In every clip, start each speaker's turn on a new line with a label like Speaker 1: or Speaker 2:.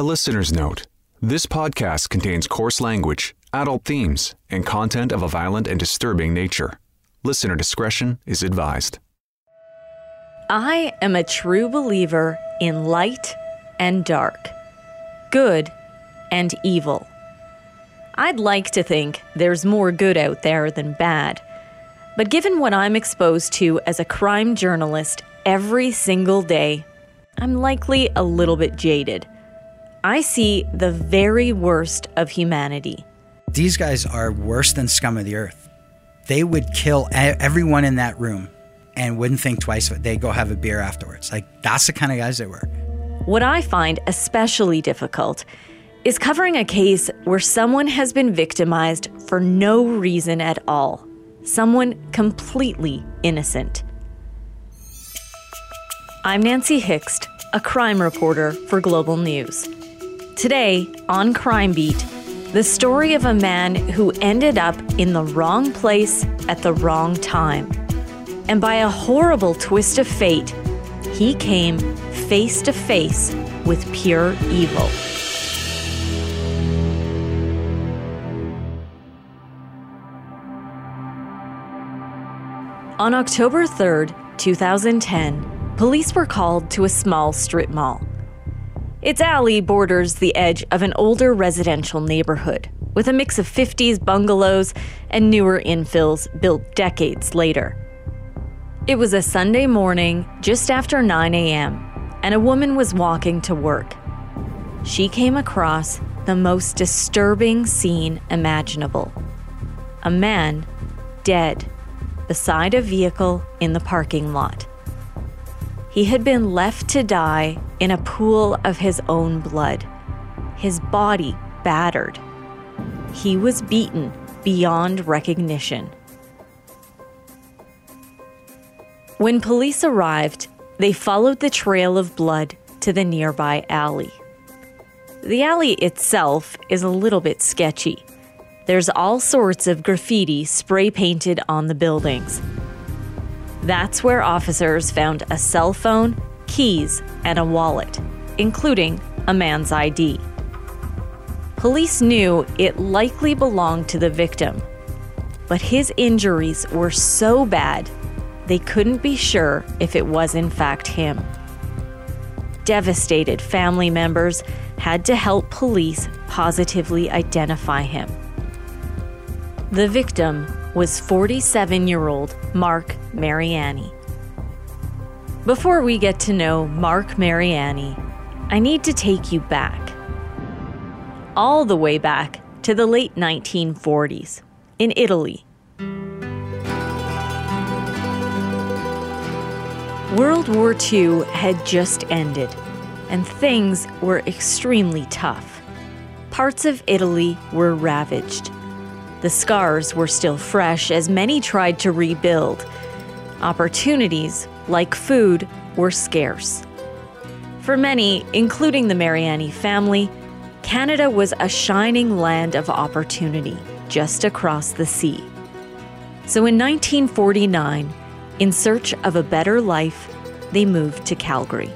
Speaker 1: A listener's note this podcast contains coarse language, adult themes, and content of a violent and disturbing nature. Listener discretion is advised.
Speaker 2: I am a true believer in light and dark, good and evil. I'd like to think there's more good out there than bad. But given what I'm exposed to as a crime journalist every single day, I'm likely a little bit jaded. I see the very worst of humanity.
Speaker 3: These guys are worse than scum of the earth. They would kill everyone in that room and wouldn't think twice. They'd go have a beer afterwards. Like, that's the kind of guys they were.
Speaker 2: What I find especially difficult is covering a case where someone has been victimized for no reason at all. Someone completely innocent. I'm Nancy Hixt, a crime reporter for Global News. Today, on Crime Beat, the story of a man who ended up in the wrong place at the wrong time. And by a horrible twist of fate, he came face to face with pure evil. On October 3rd, 2010, police were called to a small strip mall. Its alley borders the edge of an older residential neighborhood, with a mix of 50s bungalows and newer infills built decades later. It was a Sunday morning, just after 9 a.m., and a woman was walking to work. She came across the most disturbing scene imaginable a man dead beside a vehicle in the parking lot. He had been left to die in a pool of his own blood, his body battered. He was beaten beyond recognition. When police arrived, they followed the trail of blood to the nearby alley. The alley itself is a little bit sketchy. There's all sorts of graffiti spray painted on the buildings. That's where officers found a cell phone, keys, and a wallet, including a man's ID. Police knew it likely belonged to the victim, but his injuries were so bad they couldn't be sure if it was in fact him. Devastated family members had to help police positively identify him. The victim was 47 year old Mark Mariani. Before we get to know Mark Mariani, I need to take you back. All the way back to the late 1940s in Italy. World War II had just ended, and things were extremely tough. Parts of Italy were ravaged the scars were still fresh as many tried to rebuild. Opportunities, like food, were scarce. For many, including the Mariani family, Canada was a shining land of opportunity just across the sea. So in 1949, in search of a better life, they moved to Calgary.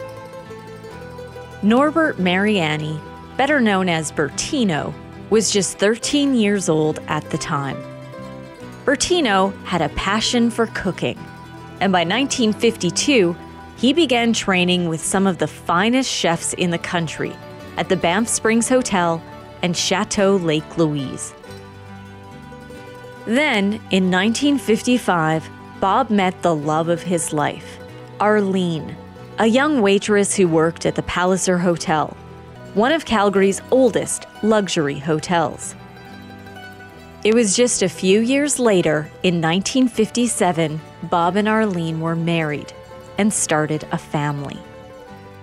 Speaker 2: Norbert Mariani, better known as Bertino, was just 13 years old at the time. Bertino had a passion for cooking, and by 1952, he began training with some of the finest chefs in the country at the Banff Springs Hotel and Chateau Lake Louise. Then, in 1955, Bob met the love of his life, Arlene, a young waitress who worked at the Palliser Hotel one of Calgary's oldest luxury hotels. It was just a few years later, in 1957, Bob and Arlene were married and started a family.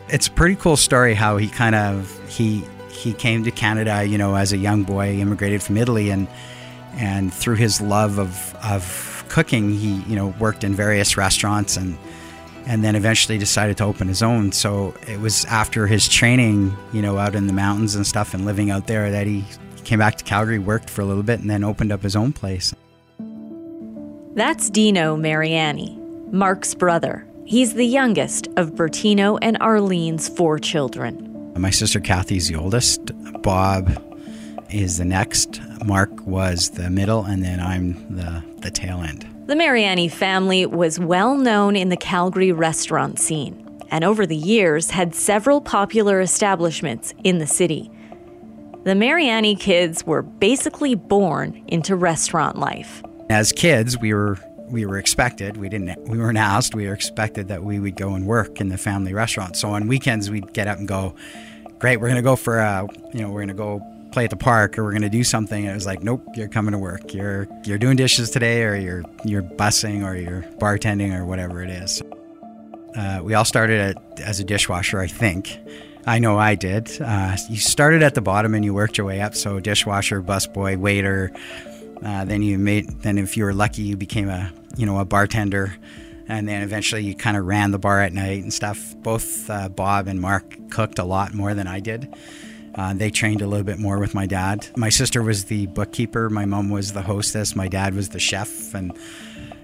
Speaker 3: It's a pretty cool story how he kind of he he came to Canada, you know, as a young boy, immigrated from Italy and and through his love of of cooking, he, you know, worked in various restaurants and and then eventually decided to open his own. So it was after his training, you know, out in the mountains and stuff and living out there that he came back to Calgary, worked for a little bit, and then opened up his own place.
Speaker 2: That's Dino Mariani, Mark's brother. He's the youngest of Bertino and Arlene's four children.
Speaker 3: My sister Kathy's the oldest. Bob is the next. Mark was the middle, and then I'm the, the tail end.
Speaker 2: The Mariani family was well known in the Calgary restaurant scene, and over the years had several popular establishments in the city. The Mariani kids were basically born into restaurant life.
Speaker 3: As kids, we were we were expected. We didn't. We weren't asked. We were expected that we would go and work in the family restaurant. So on weekends, we'd get up and go. Great, we're gonna go for a. You know, we're gonna go play at the park, or we're gonna do something. And it was like, nope, you're coming to work. You're you're doing dishes today, or you're you're bussing, or you're bartending, or whatever it is. Uh, we all started at, as a dishwasher, I think. I know I did. Uh, you started at the bottom and you worked your way up. So dishwasher, busboy, waiter. Uh, then you made. Then if you were lucky, you became a you know, a bartender. And then eventually you kind of ran the bar at night and stuff. Both uh, Bob and Mark cooked a lot more than I did. Uh, they trained a little bit more with my dad. My sister was the bookkeeper. My mom was the hostess. My dad was the chef. And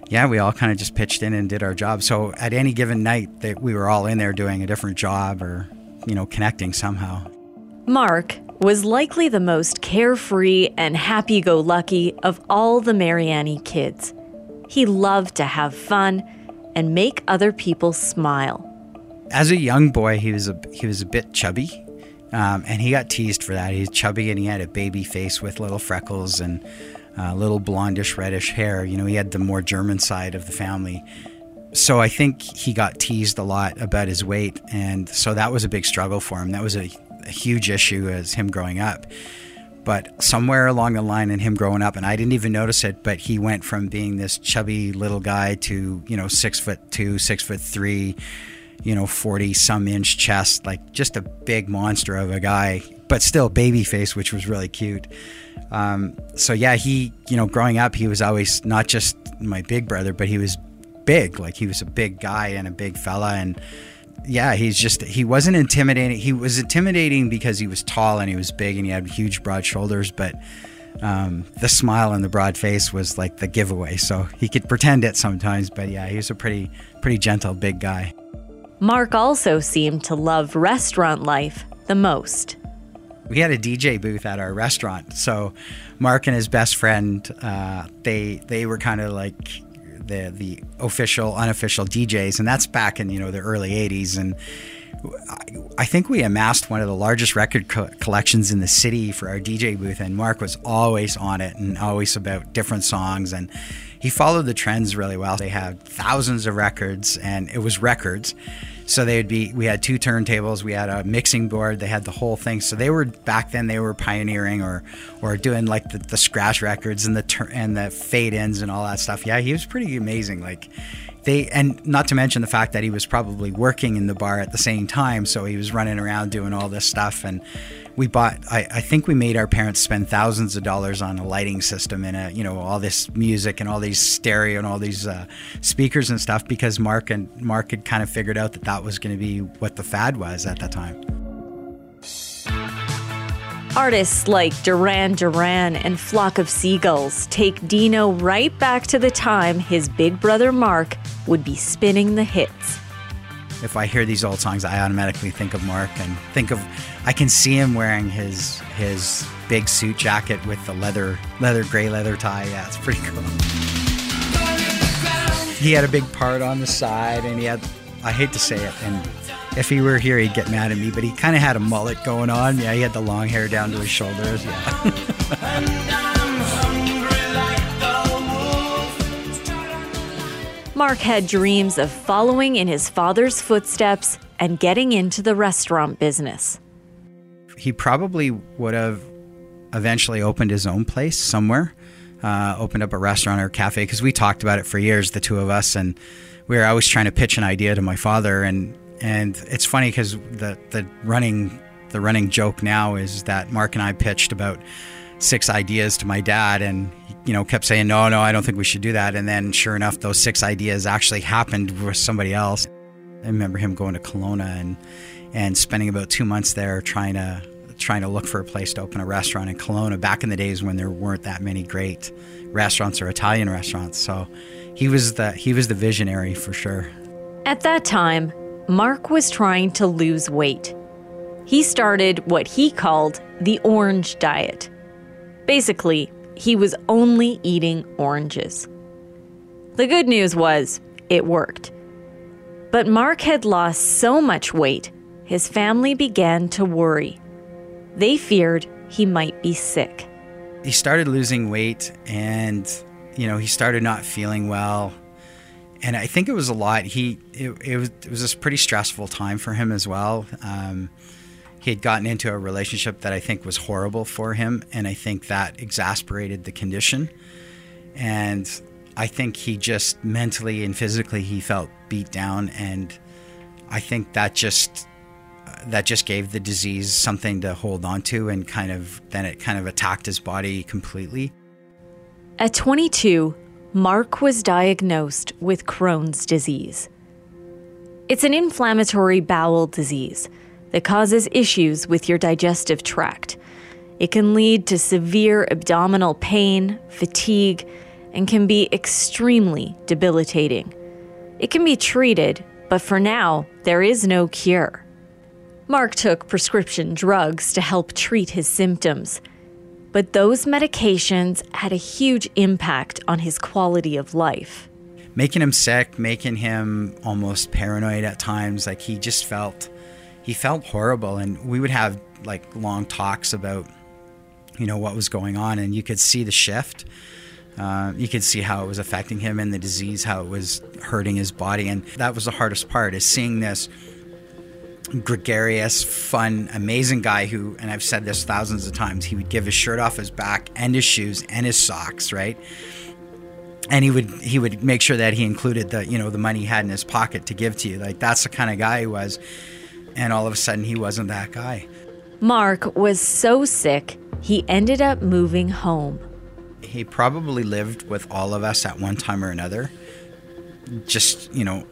Speaker 3: yeah, we all kind of just pitched in and did our job. So at any given night, that we were all in there doing a different job or, you know, connecting somehow.
Speaker 2: Mark was likely the most carefree and happy go lucky of all the Mariani kids. He loved to have fun and make other people smile.
Speaker 3: As a young boy, he was a he was a bit chubby, um, and he got teased for that. He's chubby and he had a baby face with little freckles and uh, little blondish reddish hair. You know, he had the more German side of the family. So I think he got teased a lot about his weight, and so that was a big struggle for him. That was a, a huge issue as him growing up. But somewhere along the line in him growing up, and I didn't even notice it, but he went from being this chubby little guy to, you know, six foot two, six foot three, you know, 40 some inch chest, like just a big monster of a guy, but still baby face, which was really cute. Um, so yeah, he, you know, growing up, he was always not just my big brother, but he was big. Like he was a big guy and a big fella. And, yeah, he's just he wasn't intimidating. He was intimidating because he was tall and he was big and he had huge broad shoulders, but um, the smile and the broad face was like the giveaway. So he could pretend it sometimes, but yeah, he was a pretty pretty gentle big guy.
Speaker 2: Mark also seemed to love restaurant life the most.
Speaker 3: We had a DJ booth at our restaurant, so Mark and his best friend, uh, they they were kind of like the the official unofficial DJs, and that's back in you know the early '80s, and I think we amassed one of the largest record co- collections in the city for our DJ booth, and Mark was always on it and always about different songs, and he followed the trends really well. They had thousands of records, and it was records. So they would be. We had two turntables. We had a mixing board. They had the whole thing. So they were back then. They were pioneering or or doing like the, the scratch records and the tur- and the fade ins and all that stuff. Yeah, he was pretty amazing. Like they and not to mention the fact that he was probably working in the bar at the same time. So he was running around doing all this stuff and we bought I, I, think we made our parents spend thousands of dollars on a lighting system and a you know all this music and all these stereo and all these uh, speakers and stuff because mark and mark had kind of figured out that that was going to be what the fad was at that time
Speaker 2: Artists like Duran Duran and Flock of Seagulls take Dino right back to the time his big brother Mark would be spinning the hits
Speaker 3: if I hear these old songs, I automatically think of Mark and think of I can see him wearing his his big suit jacket with the leather leather gray leather tie. Yeah, it's pretty cool. He had a big part on the side, and he had I hate to say it, and if he were here, he'd get mad at me, but he kind of had a mullet going on. Yeah, he had the long hair down to his shoulders. Yeah.
Speaker 2: Mark had dreams of following in his father's footsteps and getting into the restaurant business.
Speaker 3: He probably would have eventually opened his own place somewhere, uh, opened up a restaurant or a cafe, because we talked about it for years, the two of us, and we were always trying to pitch an idea to my father. And and it's funny because the the running the running joke now is that Mark and I pitched about six ideas to my dad, and you know, kept saying, no, no, I don't think we should do that. And then sure enough, those six ideas actually happened with somebody else. I remember him going to Kelowna and, and spending about two months there trying to, trying to look for a place to open a restaurant in Kelowna back in the days when there weren't that many great restaurants or Italian restaurants. So he was the, he was the visionary for sure.
Speaker 2: At that time, Mark was trying to lose weight. he started what he called the orange diet. Basically, he was only eating oranges. The good news was, it worked. But Mark had lost so much weight, his family began to worry. They feared he might be sick.
Speaker 3: He started losing weight and, you know, he started not feeling well. And I think it was a lot. He, it, it was, it was a pretty stressful time for him as well. Um, he had gotten into a relationship that I think was horrible for him. And I think that exasperated the condition. And I think he just mentally and physically he felt beat down, and I think that just that just gave the disease something to hold on to, and kind of then it kind of attacked his body completely.
Speaker 2: At 22, Mark was diagnosed with Crohn's disease. It's an inflammatory bowel disease that causes issues with your digestive tract. It can lead to severe abdominal pain, fatigue, and can be extremely debilitating. It can be treated, but for now, there is no cure. Mark took prescription drugs to help treat his symptoms, but those medications had a huge impact on his quality of life.
Speaker 3: Making him sick, making him almost paranoid at times, like he just felt he felt horrible and we would have like long talks about you know what was going on and you could see the shift uh, you could see how it was affecting him and the disease, how it was hurting his body. And that was the hardest part is seeing this gregarious, fun, amazing guy who, and I've said this thousands of times, he would give his shirt off his back and his shoes and his socks, right? And he would he would make sure that he included the you know the money he had in his pocket to give to you. Like that's the kind of guy he was. And all of a sudden he wasn't that guy.
Speaker 2: Mark was so sick, he ended up moving home
Speaker 3: he probably lived with all of us at one time or another, just, you know,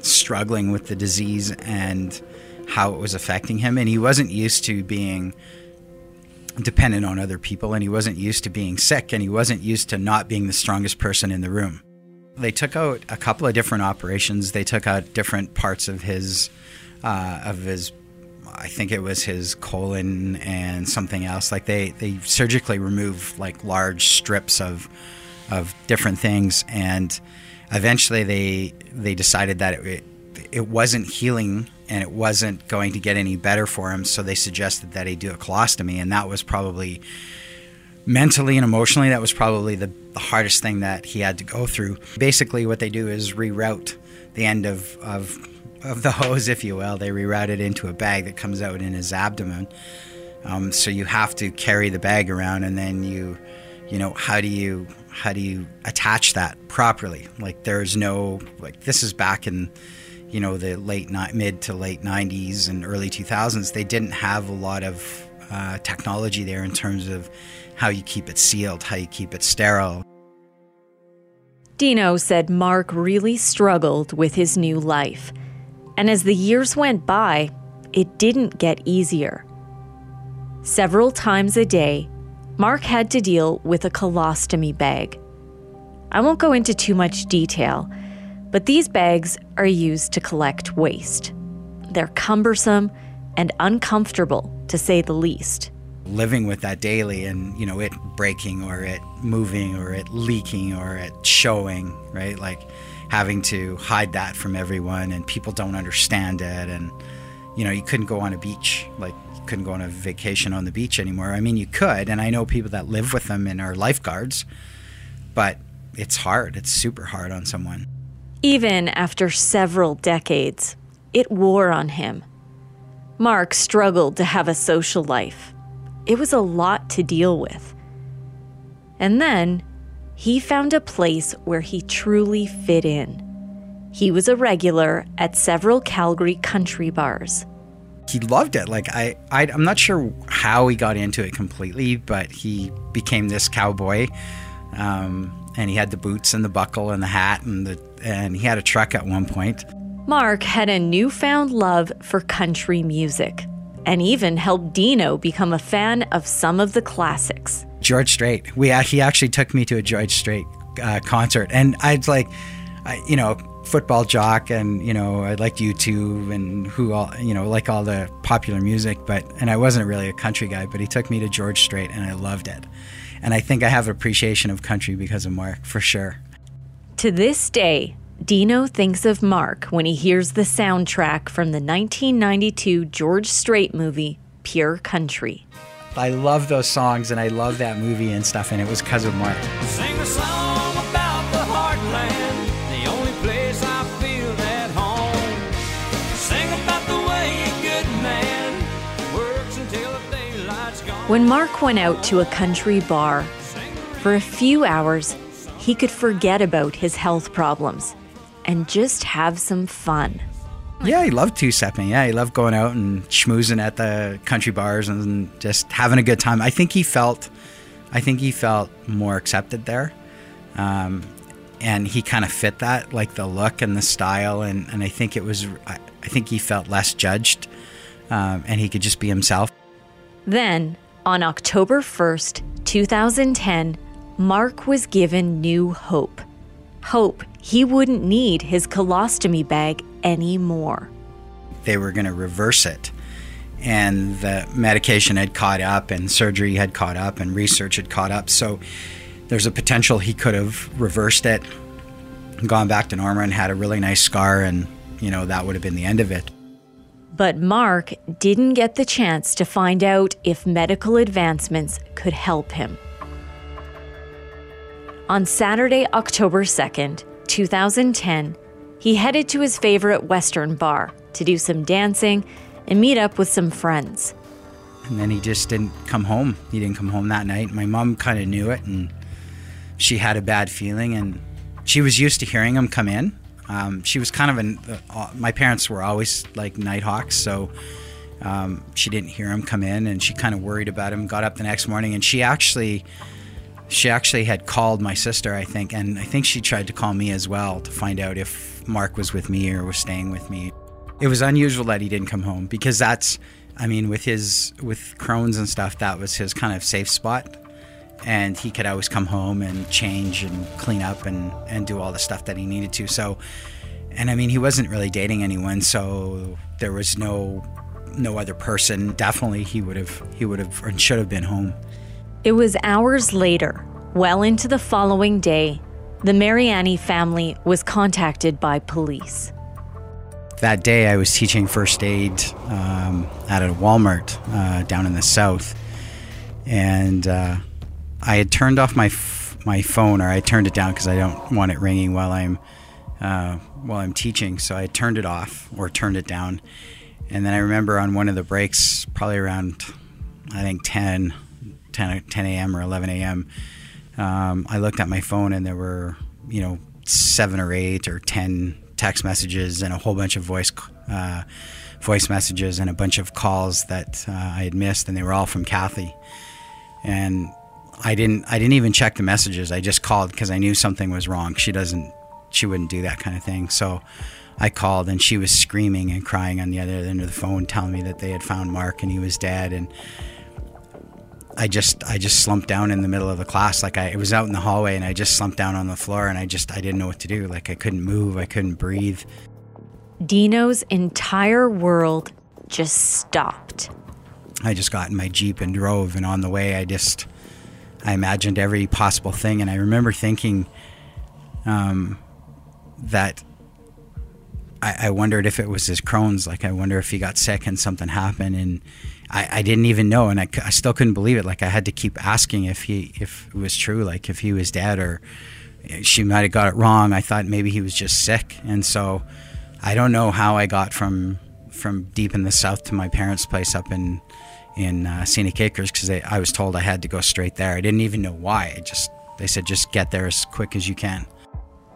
Speaker 3: struggling with the disease and how it was affecting him. And he wasn't used to being dependent on other people, and he wasn't used to being sick, and he wasn't used to not being the strongest person in the room. They took out a couple of different operations. They took out different parts of his uh, of his I think it was his colon and something else. Like they, they surgically remove like large strips of of different things, and eventually they they decided that it, it wasn't healing and it wasn't going to get any better for him. So they suggested that he do a colostomy, and that was probably mentally and emotionally that was probably the, the hardest thing that he had to go through. Basically, what they do is reroute the end of, of of the hose, if you will. They reroute it into a bag that comes out in his abdomen. Um, so you have to carry the bag around, and then you, you know, how do you how do you attach that properly? Like there's no like this is back in, you know, the late mid to late '90s and early 2000s. They didn't have a lot of uh, technology there in terms of how you keep it sealed, how you keep it sterile.
Speaker 2: Dino said Mark really struggled with his new life. And as the years went by, it didn't get easier. Several times a day, Mark had to deal with a colostomy bag. I won't go into too much detail, but these bags are used to collect waste. They're cumbersome and uncomfortable, to say the least.
Speaker 3: Living with that daily and, you know, it breaking or it moving or it leaking or it showing, right? Like, having to hide that from everyone and people don't understand it and you know you couldn't go on a beach like you couldn't go on a vacation on the beach anymore i mean you could and i know people that live with them and are lifeguards but it's hard it's super hard on someone
Speaker 2: even after several decades it wore on him mark struggled to have a social life it was a lot to deal with and then he found a place where he truly fit in. He was a regular at several Calgary country bars.
Speaker 3: He loved it. Like I, I am not sure how he got into it completely, but he became this cowboy. Um, and he had the boots and the buckle and the hat and the and he had a truck at one point.
Speaker 2: Mark had a newfound love for country music and even helped Dino become a fan of some of the classics.
Speaker 3: George Strait. We he actually took me to a George Strait uh, concert, and I was like, I, you know, football jock, and you know, I liked U2 and who all you know, like all the popular music. But and I wasn't really a country guy, but he took me to George Strait, and I loved it. And I think I have appreciation of country because of Mark, for sure.
Speaker 2: To this day, Dino thinks of Mark when he hears the soundtrack from the 1992 George Strait movie, Pure Country.
Speaker 3: I love those songs and I love that movie and stuff, and it was because of Mark.
Speaker 4: Sing a song about the heartland, the only place I feel at home. Sing about the way a good man works until the daylight's gone.
Speaker 2: When Mark went out to a country bar, for a few hours, he could forget about his health problems and just have some fun.
Speaker 3: Yeah, he loved two stepping. Yeah, he loved going out and schmoozing at the country bars and just having a good time. I think he felt, I think he felt more accepted there, um, and he kind of fit that, like the look and the style, and, and I think it was, I, I think he felt less judged, um, and he could just be himself.
Speaker 2: Then, on October 1st, 2010, Mark was given new hope. Hope he wouldn't need his colostomy bag anymore.
Speaker 3: They were going to reverse it. And the medication had caught up, and surgery had caught up, and research had caught up. So there's a potential he could have reversed it, gone back to normal, and had a really nice scar, and, you know, that would have been the end of it.
Speaker 2: But Mark didn't get the chance to find out if medical advancements could help him. On Saturday, October 2nd, 2010, he headed to his favorite Western bar to do some dancing and meet up with some friends.
Speaker 3: And then he just didn't come home. He didn't come home that night. My mom kind of knew it, and she had a bad feeling, and she was used to hearing him come in. Um, she was kind of an. Uh, my parents were always like nighthawks, so um, she didn't hear him come in, and she kind of worried about him. Got up the next morning, and she actually she actually had called my sister, I think, and I think she tried to call me as well to find out if Mark was with me or was staying with me. It was unusual that he didn't come home because that's, I mean, with his with Crohn's and stuff, that was his kind of safe spot, and he could always come home and change and clean up and and do all the stuff that he needed to. So, and I mean, he wasn't really dating anyone, so there was no no other person. Definitely, he would have he would have and should have been home.
Speaker 2: It was hours later, well into the following day, the Mariani family was contacted by police.
Speaker 3: That day, I was teaching first aid um, at a Walmart uh, down in the south, and uh, I had turned off my f- my phone, or I turned it down because I don't want it ringing while I'm uh, while I'm teaching. So I turned it off or turned it down, and then I remember on one of the breaks, probably around I think ten 10, 10 a.m. or 11 a.m., um, I looked at my phone and there were, you know, seven or eight or 10 text messages and a whole bunch of voice uh, voice messages and a bunch of calls that uh, I had missed, and they were all from Kathy. And I didn't I didn't even check the messages. I just called because I knew something was wrong. She doesn't she wouldn't do that kind of thing. So I called and she was screaming and crying on the other end of the phone, telling me that they had found Mark and he was dead. And I just I just slumped down in the middle of the class like I it was out in the hallway and I just slumped down on the floor and I just I didn't know what to do like I couldn't move I couldn't breathe.
Speaker 2: Dino's entire world just stopped.
Speaker 3: I just got in my jeep and drove and on the way I just I imagined every possible thing and I remember thinking um, that I, I wondered if it was his Crohn's like I wonder if he got sick and something happened and I, I didn't even know, and I, I still couldn't believe it. Like I had to keep asking if he if it was true, like if he was dead or she might have got it wrong. I thought maybe he was just sick, and so I don't know how I got from from deep in the south to my parents' place up in in uh, Scenic Acres because I was told I had to go straight there. I didn't even know why. I just they said just get there as quick as you can.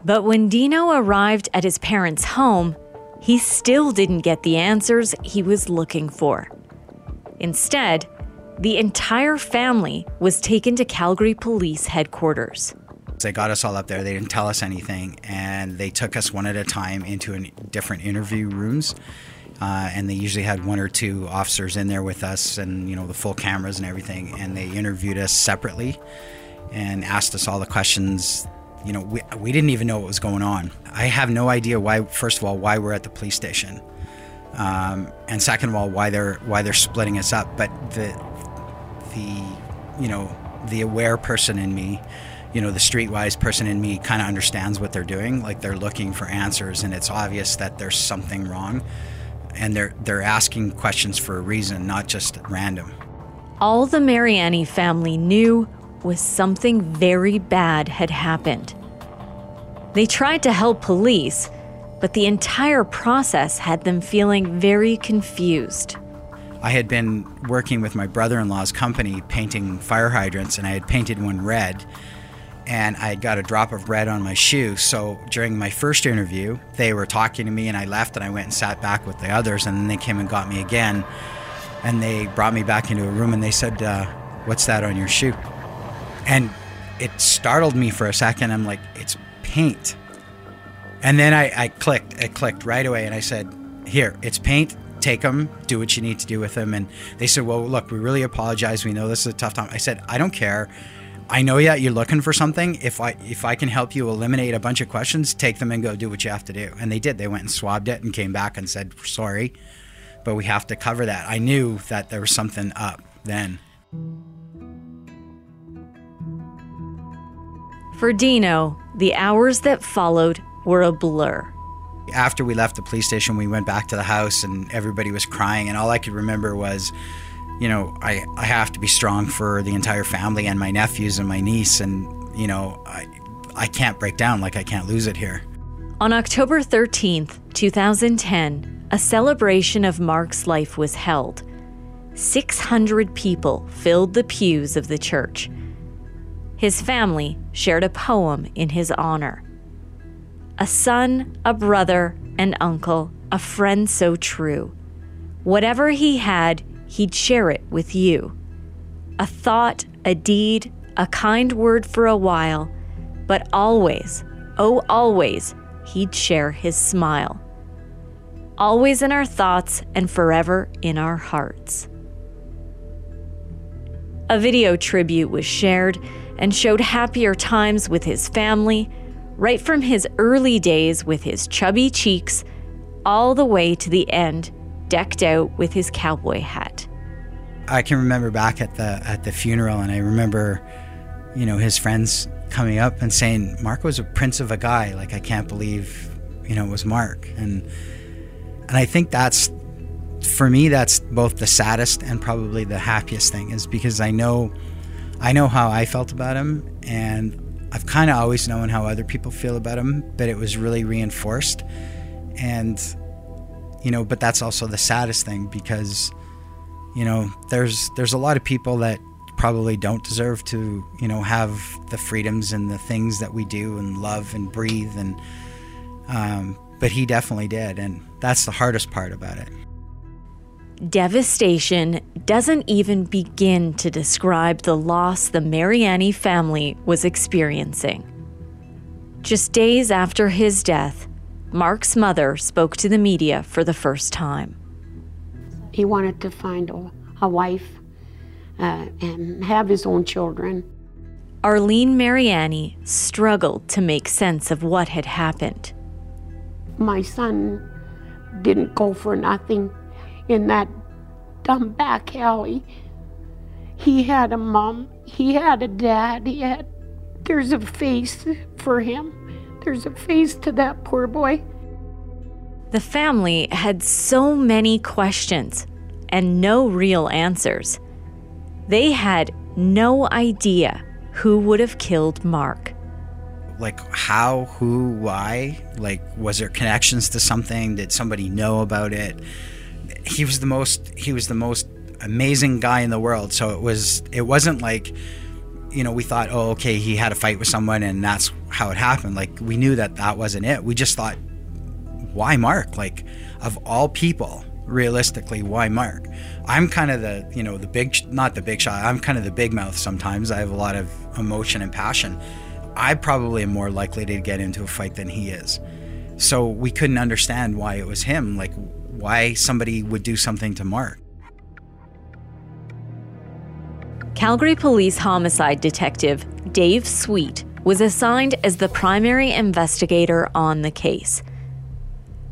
Speaker 2: But when Dino arrived at his parents' home, he still didn't get the answers he was looking for. Instead, the entire family was taken to Calgary Police headquarters.
Speaker 3: They got us all up there. They didn't tell us anything, and they took us one at a time into an, different interview rooms. Uh, and they usually had one or two officers in there with us, and you know the full cameras and everything. And they interviewed us separately, and asked us all the questions you know, we, we didn't even know what was going on. I have no idea why. First of all, why we're at the police station, um, and second of all, why they're why they're splitting us up. But the the you know the aware person in me, you know, the streetwise person in me, kind of understands what they're doing. Like they're looking for answers, and it's obvious that there's something wrong, and they're they're asking questions for a reason, not just random.
Speaker 2: All the Mariani family knew was something very bad had happened. They tried to help police, but the entire process had them feeling very confused.
Speaker 3: I had been working with my brother in law's company painting fire hydrants, and I had painted one red, and I got a drop of red on my shoe. So during my first interview, they were talking to me, and I left and I went and sat back with the others, and then they came and got me again. And they brought me back into a room and they said, uh, What's that on your shoe? And it startled me for a second. I'm like, It's paint. And then I, I clicked, it clicked right away, and I said, Here, it's paint. Take them, do what you need to do with them. And they said, Well, look, we really apologize. We know this is a tough time. I said, I don't care. I know yeah, you're looking for something. If I if I can help you eliminate a bunch of questions, take them and go do what you have to do. And they did. They went and swabbed it and came back and said, Sorry, but we have to cover that. I knew that there was something up then.
Speaker 2: For Dino, the hours that followed were a blur.
Speaker 3: After we left the police station, we went back to the house and everybody was crying. And all I could remember was, you know, I, I have to be strong for the entire family and my nephews and my niece. And, you know, I, I can't break down like I can't lose it here.
Speaker 2: On October 13th, 2010, a celebration of Mark's life was held. 600 people filled the pews of the church. His family shared a poem in his honor. A son, a brother, an uncle, a friend so true. Whatever he had, he'd share it with you. A thought, a deed, a kind word for a while, but always, oh, always, he'd share his smile. Always in our thoughts and forever in our hearts. A video tribute was shared and showed happier times with his family, right from his early days with his chubby cheeks, all the way to the end, decked out with his cowboy hat.
Speaker 3: I can remember back at the at the funeral, and I remember, you know, his friends coming up and saying, "Mark was a prince of a guy. Like I can't believe, you know, it was Mark." And and I think that's for me that's both the saddest and probably the happiest thing is because I know I know how I felt about him and I've kind of always known how other people feel about him but it was really reinforced and you know but that's also the saddest thing because you know there's there's a lot of people that probably don't deserve to you know have the freedoms and the things that we do and love and breathe and um, but he definitely did and that's the hardest part about it
Speaker 2: Devastation doesn't even begin to describe the loss the Mariani family was experiencing. Just days after his death, Mark's mother spoke to the media for the first time.
Speaker 5: He wanted to find a, a wife uh, and have his own children.
Speaker 2: Arlene Mariani struggled to make sense of what had happened.
Speaker 5: My son didn't go for nothing in that dumb back alley. He had a mom, he had a dad, he had. There's a face for him. There's a face to that poor boy.
Speaker 2: The family had so many questions and no real answers. They had no idea who would have killed Mark.
Speaker 3: like how who why like was there connections to something did somebody know about it he was the most he was the most amazing guy in the world so it was it wasn't like you know we thought oh okay he had a fight with someone and that's how it happened. Like we knew that that wasn't it. We just thought why mark? Like of all people realistically why mark? I'm kind of the you know the big not the big shot i'm kind of the big mouth sometimes. I have a lot of emotion and passion. I probably am more likely to get into a fight than he is. So we couldn't understand why it was him. Like why somebody would do something to mark
Speaker 2: Calgary Police Homicide Detective Dave Sweet was assigned as the primary investigator on the case.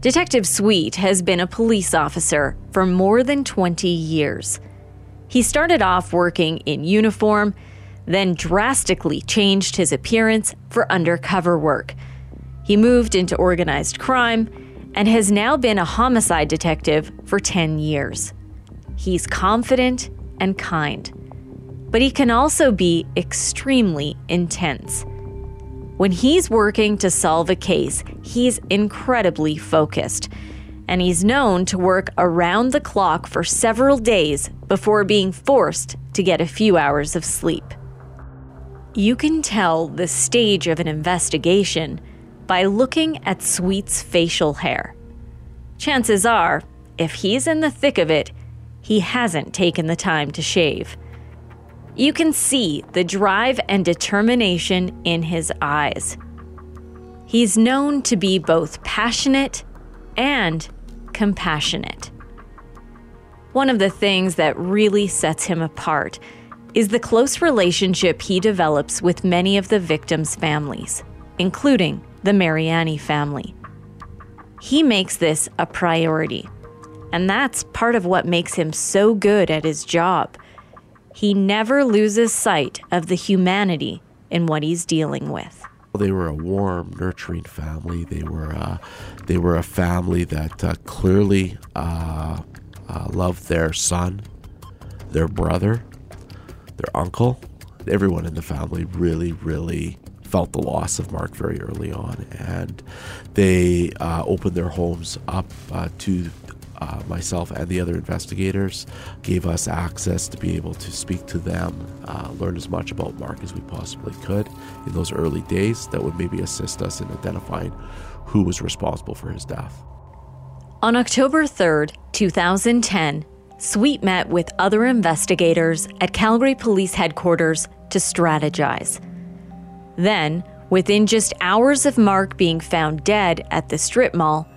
Speaker 2: Detective Sweet has been a police officer for more than 20 years. He started off working in uniform, then drastically changed his appearance for undercover work. He moved into organized crime and has now been a homicide detective for 10 years. He's confident and kind, but he can also be extremely intense. When he's working to solve a case, he's incredibly focused, and he's known to work around the clock for several days before being forced to get a few hours of sleep. You can tell the stage of an investigation by looking at Sweet's facial hair. Chances are, if he's in the thick of it, he hasn't taken the time to shave. You can see the drive and determination in his eyes. He's known to be both passionate and compassionate. One of the things that really sets him apart is the close relationship he develops with many of the victims' families, including the Mariani family. He makes this a priority, and that's part of what makes him so good at his job he never loses sight of the humanity in what he's dealing with.
Speaker 6: They were a warm, nurturing family. They were uh, they were a family that uh, clearly uh, uh loved their son, their brother, their uncle. Everyone in the family really, really felt the loss of Mark very early on, and they uh, opened their homes up uh, to uh, myself and the other investigators gave us access to be able to speak to them, uh, learn as much about Mark as we possibly could in those early days that would maybe assist us in identifying who was responsible for his death.
Speaker 2: On October 3rd, 2010, Sweet met with other investigators at Calgary Police Headquarters to strategize. Then, within just hours of Mark being found dead at the strip mall,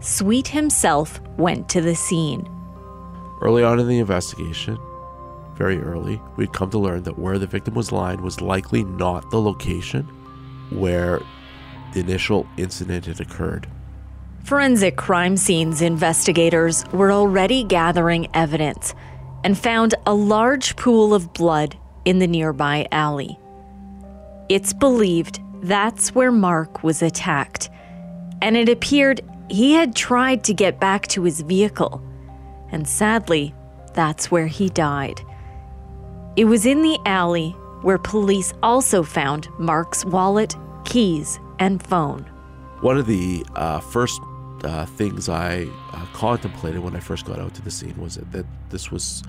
Speaker 2: Sweet himself went to the scene.
Speaker 6: Early on in the investigation, very early, we'd come to learn that where the victim was lying was likely not the location where the initial incident had occurred.
Speaker 2: Forensic crime scenes investigators were already gathering evidence and found a large pool of blood in the nearby alley. It's believed that's where Mark was attacked, and it appeared he had tried to get back to his vehicle, and sadly, that's where he died. It was in the alley where police also found Mark's wallet, keys, and phone.
Speaker 6: One of the uh, first uh, things I uh, contemplated when I first got out to the scene was that, that this was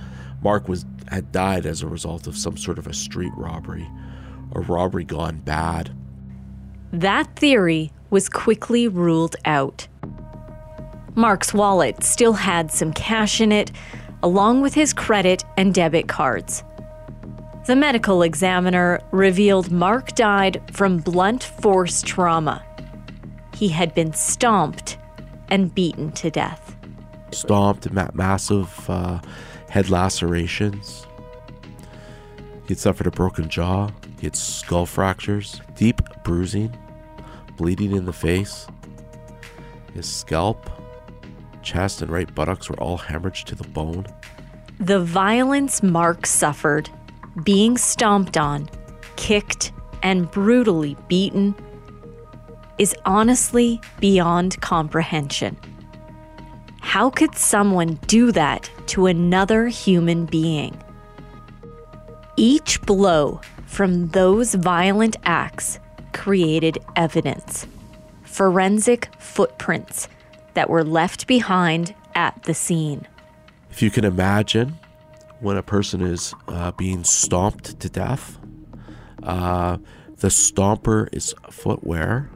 Speaker 6: Mark was had died as a result of some sort of a street robbery, a robbery gone bad.
Speaker 2: That theory was quickly ruled out. Mark's wallet still had some cash in it, along with his credit and debit cards. The medical examiner revealed Mark died from blunt force trauma. He had been stomped and beaten to death.
Speaker 6: Stomped, massive uh, head lacerations. He had suffered a broken jaw. He had skull fractures, deep bruising, bleeding in the face. His scalp chest, and right buttocks were all hemorrhaged to the bone.
Speaker 2: The violence Mark suffered, being stomped on, kicked, and brutally beaten, is honestly beyond comprehension. How could someone do that to another human being? Each blow from those violent acts created evidence, forensic footprints that were left behind at the scene.
Speaker 6: If you can imagine when a person is uh, being stomped to death, uh, the stomper's footwear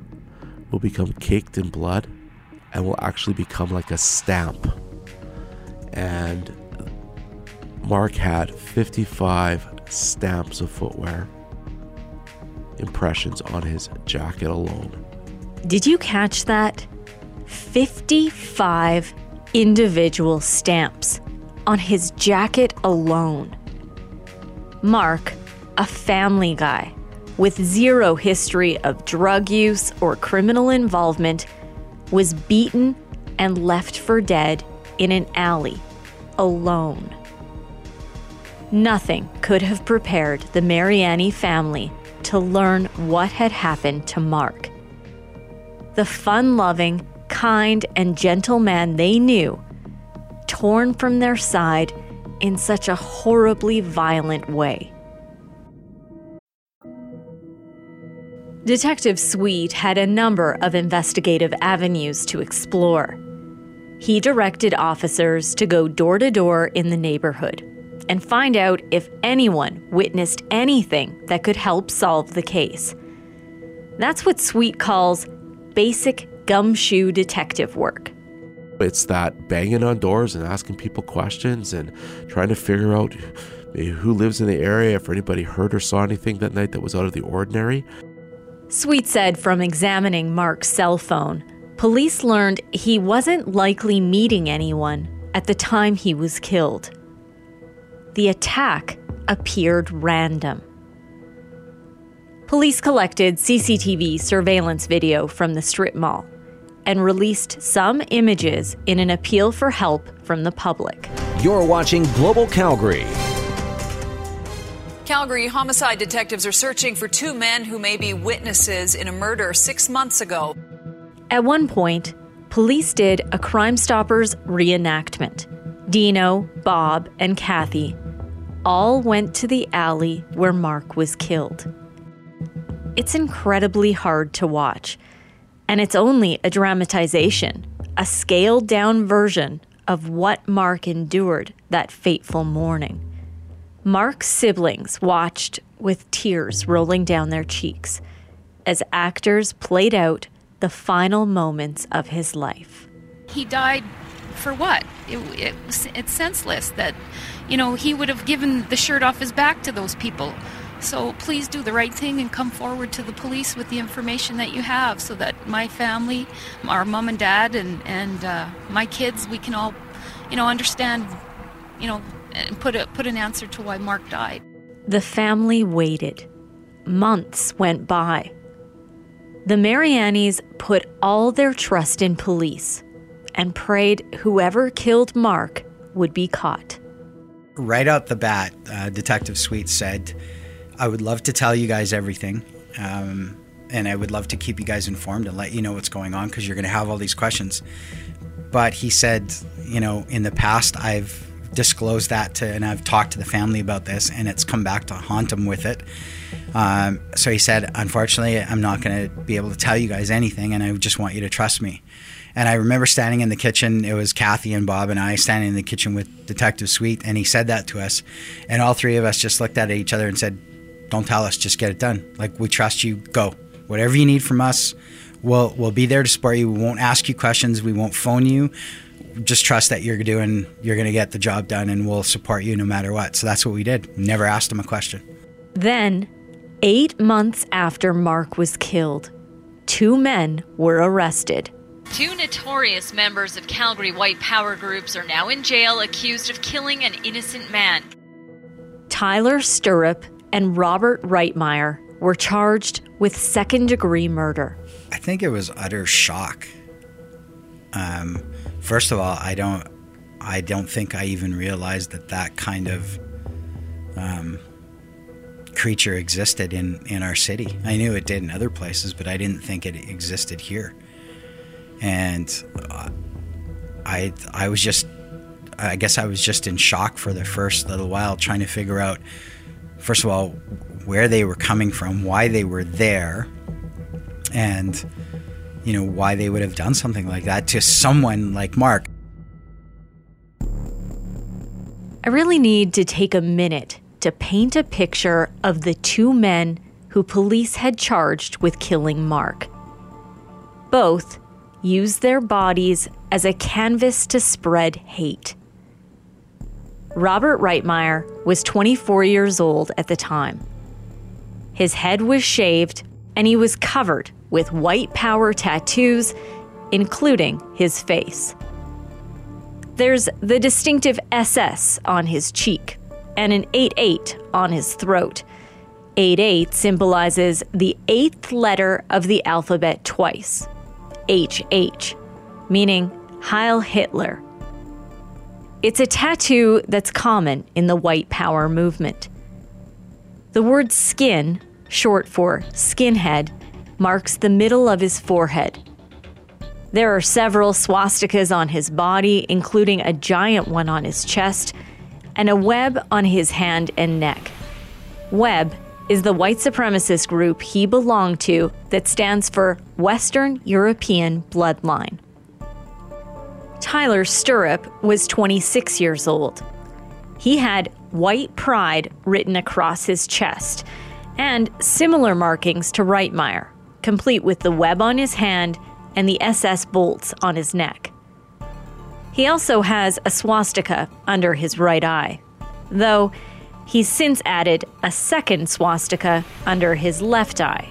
Speaker 6: will become caked in blood and will actually become like a stamp. And Mark had 55 stamps of footwear impressions on his jacket alone.
Speaker 2: Did you catch that? 55 individual stamps on his jacket alone. Mark, a family guy, with zero history of drug use or criminal involvement, was beaten and left for dead in an alley, alone. Nothing could have prepared the Mariani family to learn what had happened to Mark. The fun loving, kind, and gentle man they knew, torn from their side in such a horribly violent way. Detective Sweet had a number of investigative avenues to explore. He directed officers to go door to door in the neighborhood and find out if anyone witnessed anything that could help solve the case. That's what Sweet calls basic gumshoe detective work.
Speaker 6: It's that banging on doors and asking people questions and trying to figure out who lives in the area, if anybody heard or saw anything that night that was out of the ordinary.
Speaker 2: Sweet said from examining Mark's cell phone, police learned he wasn't likely meeting anyone at the time he was killed. The attack appeared random. Police collected CCTV surveillance video from the strip mall and released some images in an appeal for help from the public.
Speaker 7: You're watching Global Calgary.
Speaker 8: Calgary homicide detectives are searching for two men who may be witnesses in a murder six months ago.
Speaker 2: At one point, police did a Crime Stoppers reenactment. Dino, Bob, and Kathy all went to the alley where Mark was killed. It's incredibly hard to watch, and it's only a dramatization, a scaled down version of what Mark endured that fateful morning. Mark's siblings watched with tears rolling down their cheeks as actors played out the final moments of his life.
Speaker 9: He died for what? It, it, it's senseless that, you know, he would have given the shirt off his back to those people. So please do the right thing and come forward to the police with the information that you have so that my family, our mom and dad, and, and uh, my kids, we can all, you know, understand, you know, and put a, put an answer to why Mark died.
Speaker 2: The family waited. Months went by. The Marianis put all their trust in police and prayed whoever killed Mark would be caught.
Speaker 3: Right out the bat, uh, Detective Sweet said, I would love to tell you guys everything. Um, and I would love to keep you guys informed and let you know what's going on because you're going to have all these questions. But he said, you know, in the past, I've disclosed that to, and I've talked to the family about this, and it's come back to haunt them with it. Um, so he said, unfortunately, I'm not going to be able to tell you guys anything, and I just want you to trust me. And I remember standing in the kitchen. It was Kathy and Bob and I standing in the kitchen with Detective Sweet, and he said that to us, and all three of us just looked at each other and said, "Don't tell us, just get it done. Like we trust you. Go. Whatever you need from us, we'll we'll be there to support you. We won't ask you questions. We won't phone you." just trust that you're doing you're going to get the job done and we'll support you no matter what so that's what we did never asked him a question
Speaker 2: Then, eight months after Mark was killed, two men were arrested.
Speaker 10: Two notorious members of Calgary White Power groups are now in jail accused of killing an innocent man.
Speaker 2: Tyler Stirrup and Robert Reitmeier were charged with second degree murder.
Speaker 3: i think it was utter shock um, first of all i don't i don't think i even realized that that kind of um, creature existed in in our city i knew it did in other places but i didn't think it existed here and i i was just i guess i was just in shock for the first little while trying to figure out first of all where they were coming from why they were there and you know why they would have done something like that to someone like mark
Speaker 2: I really need to take a minute to paint a picture of the two men who police had charged with killing Mark. Both used their bodies as a canvas to spread hate. Robert Reitmeier was 24 years old at the time. His head was shaved and he was covered with white power tattoos, including his face. There's the distinctive SS on his cheek and an 88 on his throat. 88 symbolizes the eighth letter of the alphabet twice, HH, meaning Heil Hitler. It's a tattoo that's common in the white power movement. The word skin, short for skinhead, marks the middle of his forehead. There are several swastikas on his body, including a giant one on his chest and a web on his hand and neck. Web is the white supremacist group he belonged to that stands for Western European Bloodline. Tyler Stirrup was 26 years old. He had white pride written across his chest and similar markings to Reitmeier, complete with the web on his hand and the SS bolts on his neck. He also has a swastika under his right eye, though he's since added a second swastika under his left eye.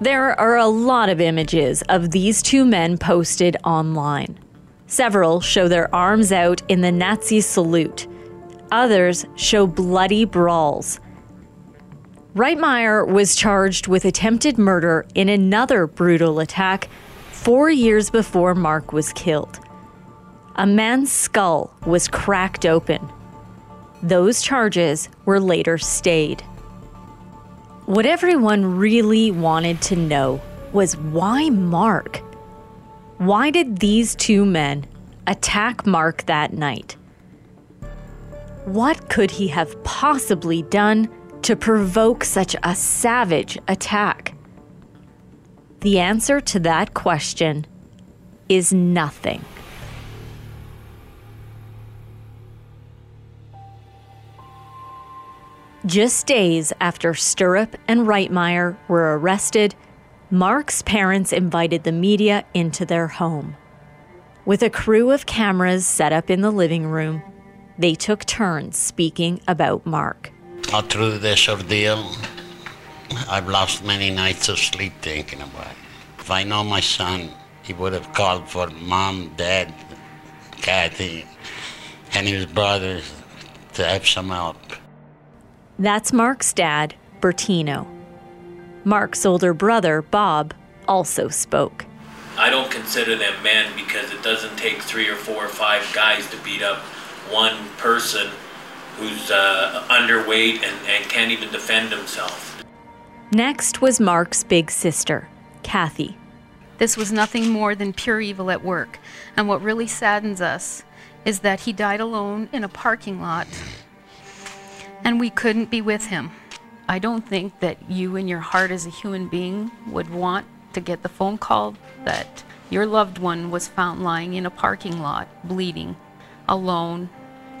Speaker 2: There are a lot of images of these two men posted online. Several show their arms out in the Nazi salute. Others show bloody brawls. Reitmeier was charged with attempted murder in another brutal attack four years before Mark was killed. A man's skull was cracked open. Those charges were later stayed. What everyone really wanted to know was why Mark? Why did these two men attack Mark that night? What could he have possibly done to provoke such a savage attack? The answer to that question is nothing. Just days after Stirrup and Reitmeier were arrested, Mark's parents invited the media into their home. With a crew of cameras set up in the living room, they took turns speaking about Mark.
Speaker 11: Through this ordeal, I've lost many nights of sleep thinking about it. If I know my son, he would have called for mom, dad, Kathy, and his brothers to have some help.
Speaker 2: That's Mark's dad, Bertino. Mark's older brother, Bob, also spoke.
Speaker 12: I don't consider them men because it doesn't take three or four or five guys to beat up one person who's uh, underweight and, and can't even defend himself.
Speaker 2: Next was Mark's big sister, Kathy.
Speaker 9: This was nothing more than pure evil at work. And what really saddens us is that he died alone in a parking lot and we couldn't be with him. I don't think that you in your heart as a human being would want to get the phone call that your loved one was found lying in a parking lot, bleeding, alone,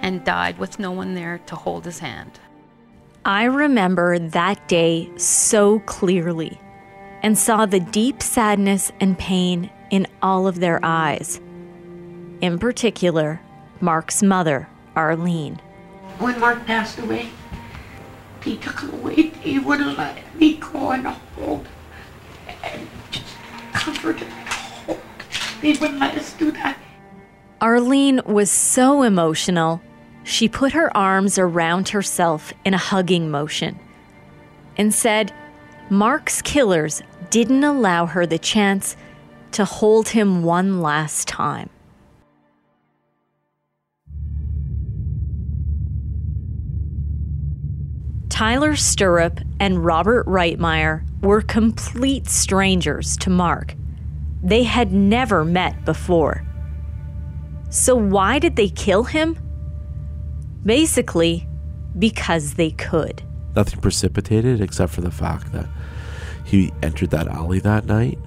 Speaker 9: and died with no one there to hold his hand.
Speaker 2: I remember that day so clearly and saw the deep sadness and pain in all of their eyes. In particular, Mark's mother, Arlene.
Speaker 5: When Mark passed away, he took him away. He wouldn't let me go and hold and just comfort him hold. They wouldn't let us do that.
Speaker 2: Arlene was so emotional, she put her arms around herself in a hugging motion and said Mark's killers didn't allow her the chance to hold him one last time. Tyler Stirrup and Robert Reitmeier were complete strangers to Mark. They had never met before. So, why did they kill him? Basically, because they could.
Speaker 6: Nothing precipitated except for the fact that he entered that alley that night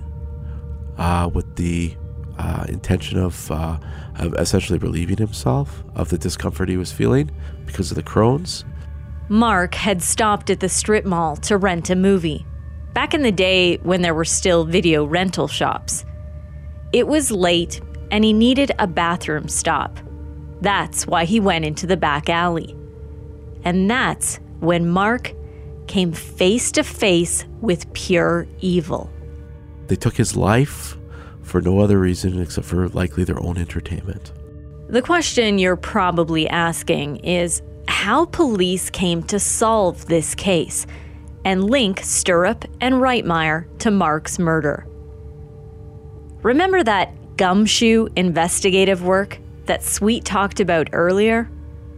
Speaker 6: uh, with the uh, intention of, uh, of essentially relieving himself of the discomfort he was feeling because of the Crohn's.
Speaker 2: Mark had stopped at the strip mall to rent a movie. Back in the day when there were still video rental shops. It was late and he needed a bathroom stop. That's why he went into the back alley. And that's when Mark came face to face with pure evil.
Speaker 6: They took his life for no other reason except for likely their own entertainment.
Speaker 2: The question you're probably asking is how police came to solve this case and link Stirrup and Reitmeier to Mark's murder. Remember that gumshoe investigative work that Sweet talked about earlier?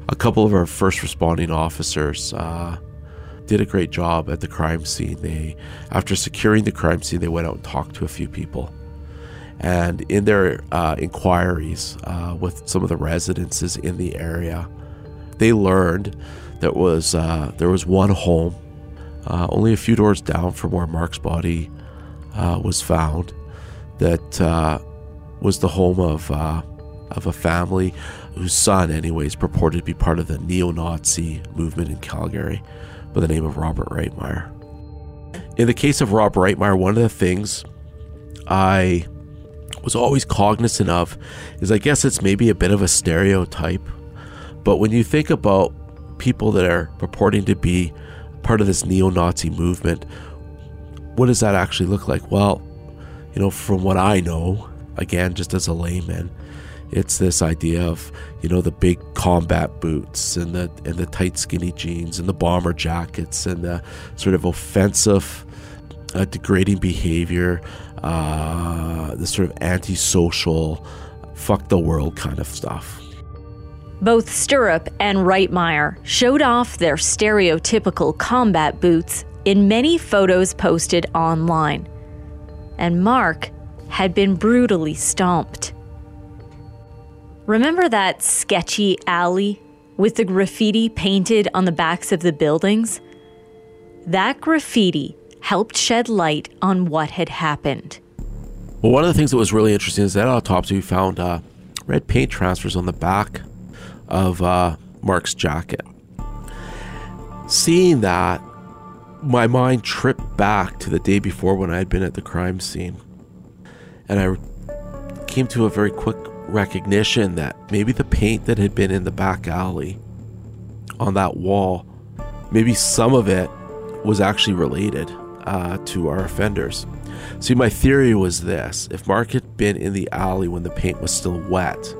Speaker 6: A couple of our first responding officers uh, did a great job at the crime scene. They, after securing the crime scene, they went out and talked to a few people. And in their uh, inquiries uh, with some of the residences in the area, they learned that was uh, there was one home, uh, only a few doors down from where Mark's body uh, was found, that uh, was the home of of a family whose son, anyways, purported to be part of the neo-Nazi movement in Calgary, by the name of Robert Reitmeier. In the case of Rob Reitmeier, one of the things I was always cognizant of is I guess it's maybe a bit of a stereotype, but when you think about people that are purporting to be part of this neo Nazi movement, what does that actually look like? Well, you know, from what I know, again, just as a layman, it's this idea of you know the big combat boots and the and the tight skinny jeans and the bomber jackets and the sort of offensive, uh, degrading behavior, uh, the sort of antisocial, fuck the world kind of stuff.
Speaker 2: Both Stirrup and Reitmeier showed off their stereotypical combat boots in many photos posted online. And Mark had been brutally stomped. Remember that sketchy alley with the graffiti painted on the backs of the buildings? That graffiti helped shed light on what had happened.
Speaker 6: Well, one of the things that was really interesting is that autopsy found uh, red paint transfers on the back of uh, Mark's jacket. Seeing that, my mind tripped back to the day before when I had been at the crime scene. And I came to a very quick recognition that maybe the paint that had been in the back alley on that wall, maybe some of it was actually related uh, to our offenders. See, my theory was this if Mark had been in the alley when the paint was still wet,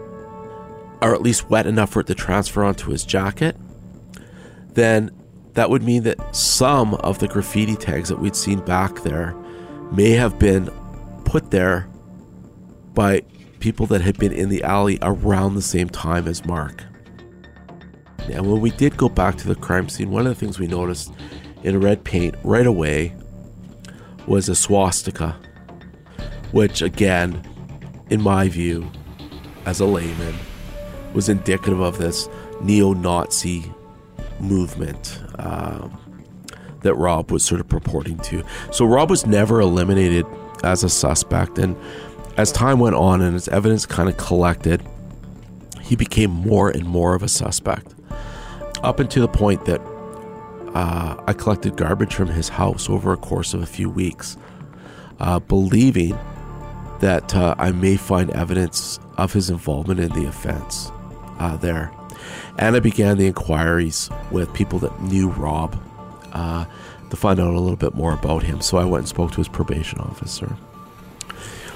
Speaker 6: or at least wet enough for it to transfer onto his jacket, then that would mean that some of the graffiti tags that we'd seen back there may have been put there by people that had been in the alley around the same time as Mark. And when we did go back to the crime scene, one of the things we noticed in red paint right away was a swastika, which, again, in my view, as a layman, was indicative of this neo Nazi movement um, that Rob was sort of purporting to. So, Rob was never eliminated as a suspect, and as time went on and as evidence kind of collected, he became more and more of a suspect. Up until the point that uh, I collected garbage from his house over a course of a few weeks, uh, believing that uh, I may find evidence of his involvement in the offense uh, there. And I began the inquiries with people that knew Rob uh, to find out a little bit more about him. So I went and spoke to his probation officer.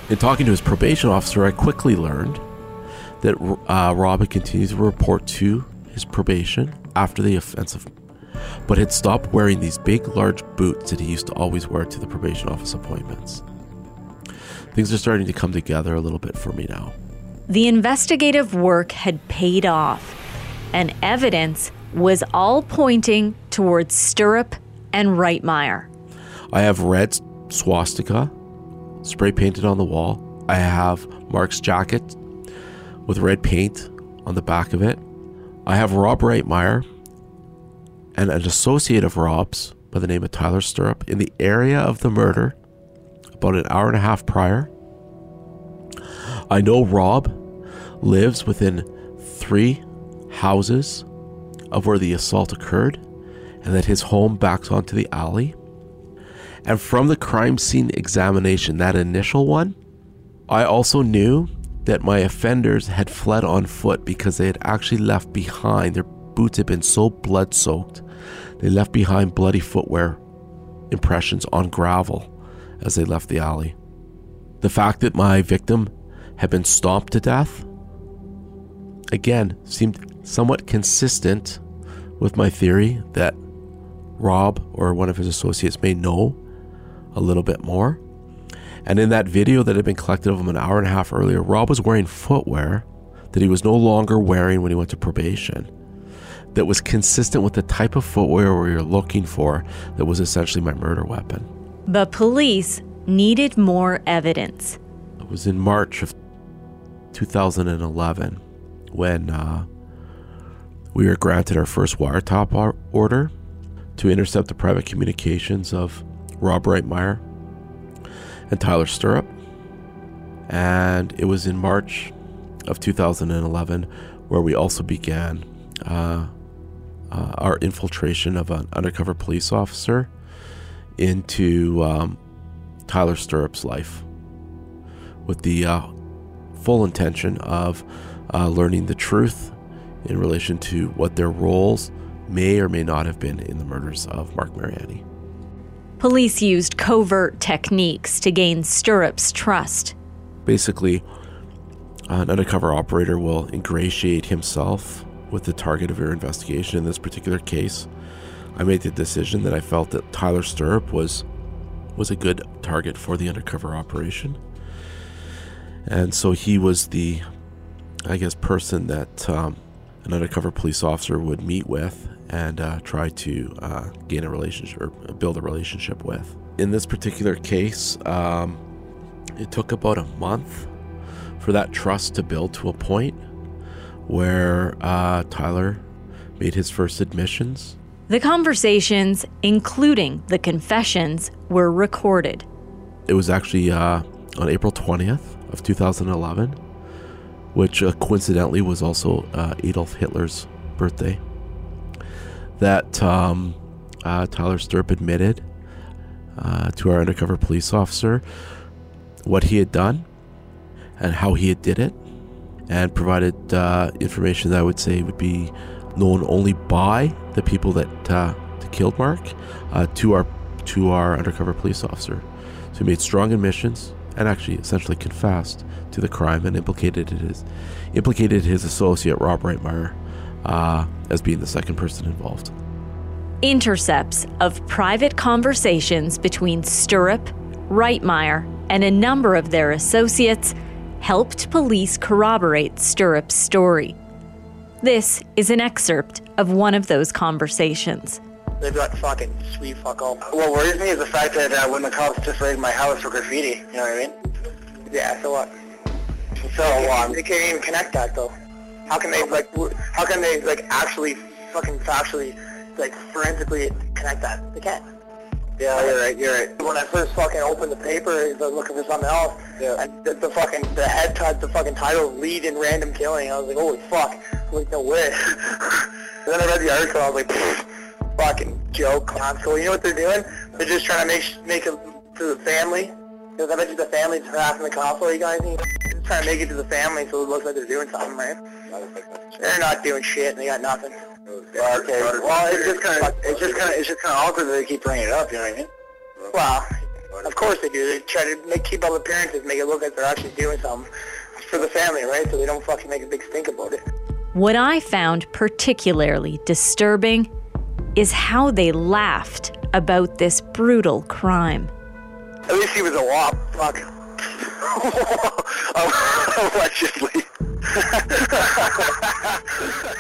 Speaker 6: In talking to his probation officer, I quickly learned that uh, Rob had continued to report to his probation after the offensive, but had stopped wearing these big, large boots that he used to always wear to the probation office appointments. Things are starting to come together a little bit for me now.
Speaker 2: The investigative work had paid off, and evidence was all pointing towards Stirrup and Reitmeier.
Speaker 6: I have red swastika spray painted on the wall. I have Mark's jacket with red paint on the back of it. I have Rob Reitmeier and an associate of Rob's by the name of Tyler Stirrup in the area of the murder about an hour and a half prior. I know Rob lives within three houses of where the assault occurred and that his home backs onto the alley. And from the crime scene examination, that initial one, I also knew that my offenders had fled on foot because they had actually left behind, their boots had been so blood soaked, they left behind bloody footwear impressions on gravel as they left the alley. The fact that my victim had been stomped to death, again, seemed somewhat consistent with my theory that Rob or one of his associates may know a little bit more. And in that video that had been collected of him an hour and a half earlier, Rob was wearing footwear that he was no longer wearing when he went to probation that was consistent with the type of footwear we were looking for that was essentially my murder weapon.
Speaker 2: But police needed more evidence.
Speaker 6: It was in March of 2011 when uh, we were granted our first wiretap order to intercept the private communications of Rob Reitmeier and Tyler Stirrup. And it was in March of 2011 where we also began uh, uh, our infiltration of an undercover police officer into um, Tyler Stirrup's life with the uh, full intention of uh, learning the truth in relation to what their roles may or may not have been in the murders of Mark Mariani.
Speaker 2: Police used covert techniques to gain Stirrup's trust.
Speaker 6: Basically, an undercover operator will ingratiate himself with the target of your investigation. In this particular case, I made the decision that I felt that Tyler Stirrup was was a good target for the undercover operation, and so he was the, I guess, person that um, an undercover police officer would meet with and uh, try to uh, gain a relationship or build a relationship with. In this particular case, um, it took about a month for that trust to build to a point where uh, Tyler made his first admissions.
Speaker 2: The conversations, including the confessions, were recorded.
Speaker 6: It was actually uh, on April 20th of 2011, which uh, coincidentally was also uh, Adolf Hitler's birthday, that um, uh, Tyler Stirrup admitted uh, to our undercover police officer what he had done and how he had did it and provided uh, information that I would say would be known only by the people that, killed Mark to our to our undercover police officer. So he made strong admissions and actually essentially confessed to the crime and implicated his implicated his associate Rob Reitmeier uh, as being the second person involved.
Speaker 2: Intercepts of private conversations between Stirrup, Reitmeier, and a number of their associates helped police corroborate Stirrup's story. This is an excerpt of one of those conversations.
Speaker 13: They've got fucking sweet fuck all. What worries me is the fact that uh, when the cops just raided my house for graffiti, you know what I mean? Yeah, so what? So um, they can't even connect that though. How can they like? How can they like actually fucking factually like forensically connect that? They can't. Yeah, you're right. You're right. When I first fucking opened the paper, I was looking for something else. Yeah. And the, the fucking the head cut the fucking title lead in random killing. I was like, holy fuck! Like no way. and then I read the article. I was like, "Pfft, fucking joke, console. You know what they're doing? They're just trying to make make it to the family. Because I bet you the family's harassing the cops. What you guys think? Just trying to make it to the family so it looks like they're doing something, right? They're not doing shit. and They got nothing. okay. Well, it's just kind of it's just kind of it's just kind of awkward that they keep bringing it up. You know what I mean? Well, of course they do. They try to make keep up appearances, make it look like they're actually doing something for the family, right? So they don't fucking make a big stink about it.
Speaker 2: What I found particularly disturbing is how they laughed about this brutal crime.
Speaker 13: At least he was a wop. Fuck. Allegedly.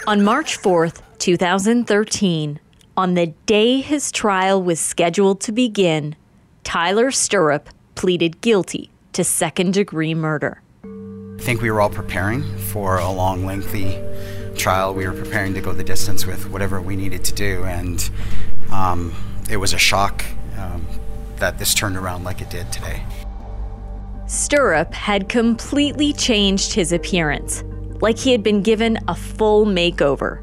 Speaker 2: On March 4th, 2013, on the day his trial was scheduled to begin, Tyler Stirrup pleaded guilty to second degree murder.
Speaker 3: I think we were all preparing for a long, lengthy trial. We were preparing to go the distance with whatever we needed to do, and um, it was a shock um, that this turned around like it did today.
Speaker 2: Stirrup had completely changed his appearance, like he had been given a full makeover.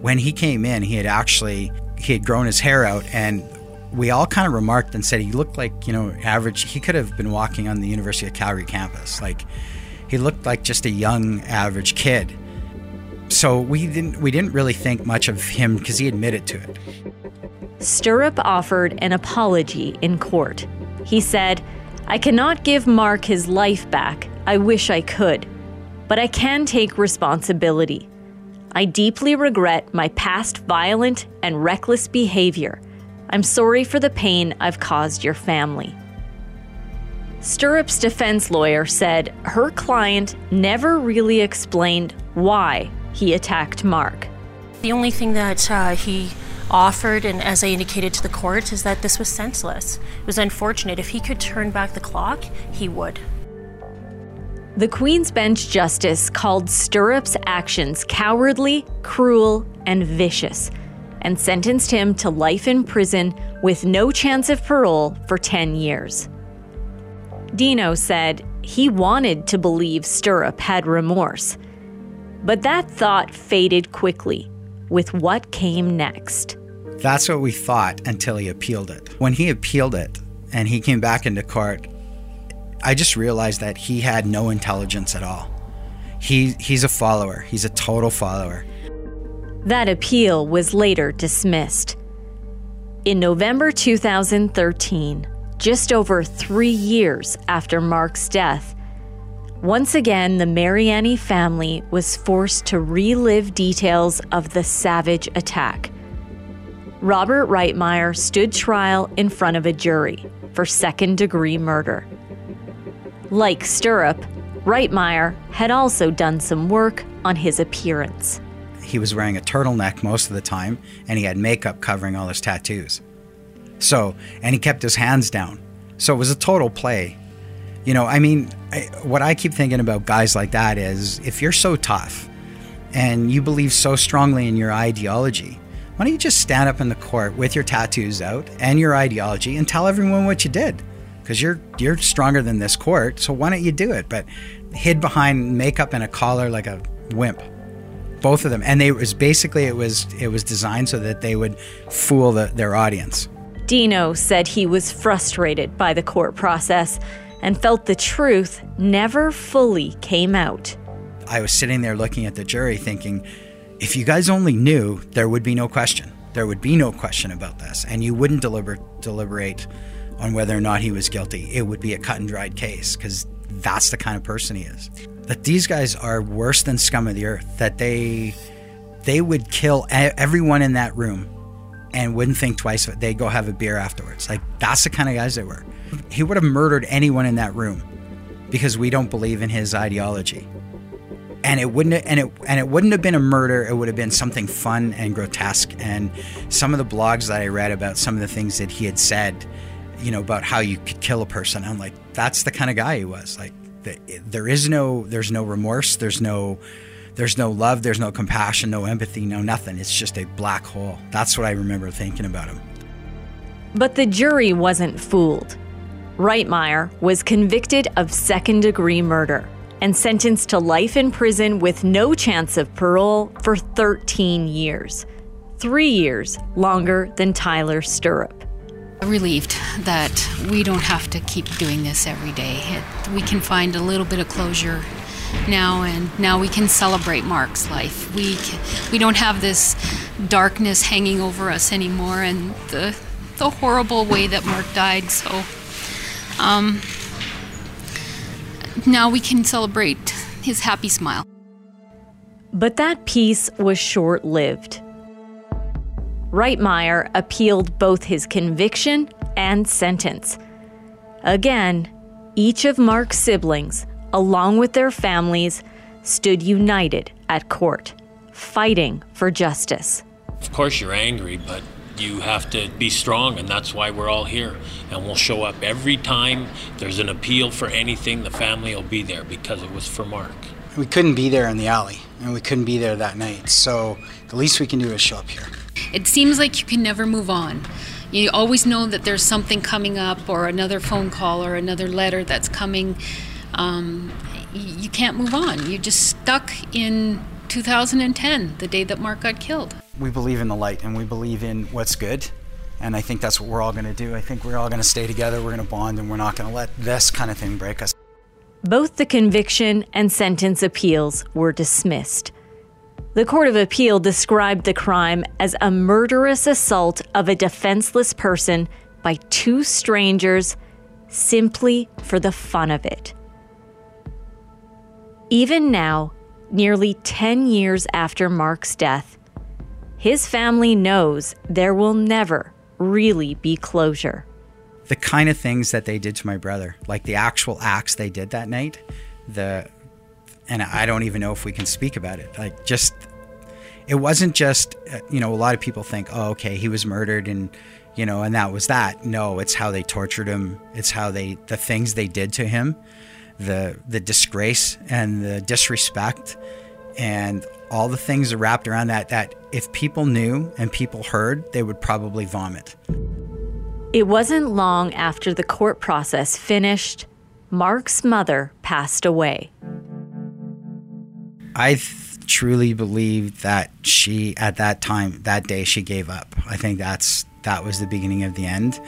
Speaker 3: When he came in, he had actually he had grown his hair out, and we all kind of remarked and said he looked like you know average. He could have been walking on the University of Calgary campus, like he looked like just a young average kid. So we didn't we didn't really think much of him because he admitted to it.
Speaker 2: Stirrup offered an apology in court. He said, I cannot give Mark his life back. I wish I could. But I can take responsibility. I deeply regret my past violent and reckless behavior. I'm sorry for the pain I've caused your family. Stirrup's defense lawyer said her client never really explained why he attacked Mark.
Speaker 14: The only thing that uh, he offered, and as I indicated to the court, is that this was senseless. It was unfortunate. If he could turn back the clock, he would.
Speaker 2: The Queen's Bench Justice called Stirrup's actions cowardly, cruel, and vicious, and sentenced him to life in prison with no chance of parole for 10 years. Dino said he wanted to believe Stirrup had remorse, but that thought faded quickly with what came next.
Speaker 3: That's what we thought until he appealed it. When he appealed it and he came back into court, I just realized that he had no intelligence at all. He he's a follower. He's a total follower.
Speaker 2: That appeal was later dismissed. In November 2013, just over three years after Mark's death, once again the Mariani family was forced to relive details of the savage attack. Robert Reitmeier stood trial in front of a jury for second degree murder. Like Stirrup, Reitmeier had also done some work on his appearance.
Speaker 3: He was wearing a turtleneck most of the time, and he had makeup covering all his tattoos. So, and he kept his hands down. So it was a total play. You know, I mean, I, what I keep thinking about guys like that is if you're so tough and you believe so strongly in your ideology, why don't you just stand up in the court with your tattoos out and your ideology and tell everyone what you did? Because you're you're stronger than this court, so why don't you do it? But hid behind makeup and a collar like a wimp, both of them, and they it was basically it was it was designed so that they would fool the, their audience.
Speaker 2: Dino said he was frustrated by the court process and felt the truth never fully came out.
Speaker 3: I was sitting there looking at the jury thinking, if you guys only knew, there would be no question. There would be no question about this, and you wouldn't deliber- deliberate on whether or not he was guilty. It would be a cut and dried case because that's the kind of person he is. That these guys are worse than scum of the earth. That they they would kill everyone in that room and wouldn't think twice. They'd go have a beer afterwards. Like that's the kind of guys they were. He would have murdered anyone in that room because we don't believe in his ideology. And it wouldn't and it and it wouldn't have been a murder. It would have been something fun and grotesque. And some of the blogs that I read about some of the things that he had said, you know, about how you could kill a person. I'm like, that's the kind of guy he was. Like, there is no, there's no remorse. There's no, there's no love. There's no compassion. No empathy. No nothing. It's just a black hole. That's what I remember thinking about him.
Speaker 2: But the jury wasn't fooled. Reitmeier was convicted of second degree murder and sentenced to life in prison with no chance of parole for 13 years. Three years longer than Tyler Stirrup.
Speaker 9: Relieved that we don't have to keep doing this every day. It, we can find a little bit of closure now, and now we can celebrate Mark's life. We we don't have this darkness hanging over us anymore, and the the horrible way that Mark died. So, um, now we can celebrate his happy smile.
Speaker 2: But that peace was short lived. Reitmeier appealed both his conviction and sentence. Again, each of Mark's siblings, along with their families, stood united at court, fighting for justice.
Speaker 12: Of course, you're angry, but you have to be strong, and that's why we're all here. And we'll show up every time there's an appeal for anything, the family will be there because it was for Mark.
Speaker 3: We couldn't be there in the alley, and we couldn't be there that night, so the least we can do is show up here.
Speaker 9: It seems like you can never move on. You always know that there's something coming up, or another phone call, or another letter that's coming. Um, you can't move on. You're just stuck in 2010, the day that Mark got killed
Speaker 3: we believe in the light and we believe in what's good. And I think that's what we're all going to do. I think we're all going to stay together, we're going to bond, and we're not going to let this kind of thing break us.
Speaker 2: Both the conviction and sentence appeals were dismissed. The Court of Appeal described the crime as a murderous assault of a defenseless person by two strangers simply for the fun of it. Even now, nearly 10 years after Mark's death, his family knows there will never really be closure.
Speaker 3: The kind of things that they did to my brother, like the actual acts they did that night, the and I don't even know if we can speak about it. Like just it wasn't just uh, you know a lot of people think oh okay he was murdered and you know and that was that no it's how they tortured him it's how they the things they did to him the the disgrace and the disrespect and all the things wrapped around that that if people knew and people heard they would probably vomit
Speaker 2: It wasn't long after the court process finished, Mark's mother passed away.
Speaker 3: I th- truly believe that she at that time that day she gave up. I think that's that was the beginning of the end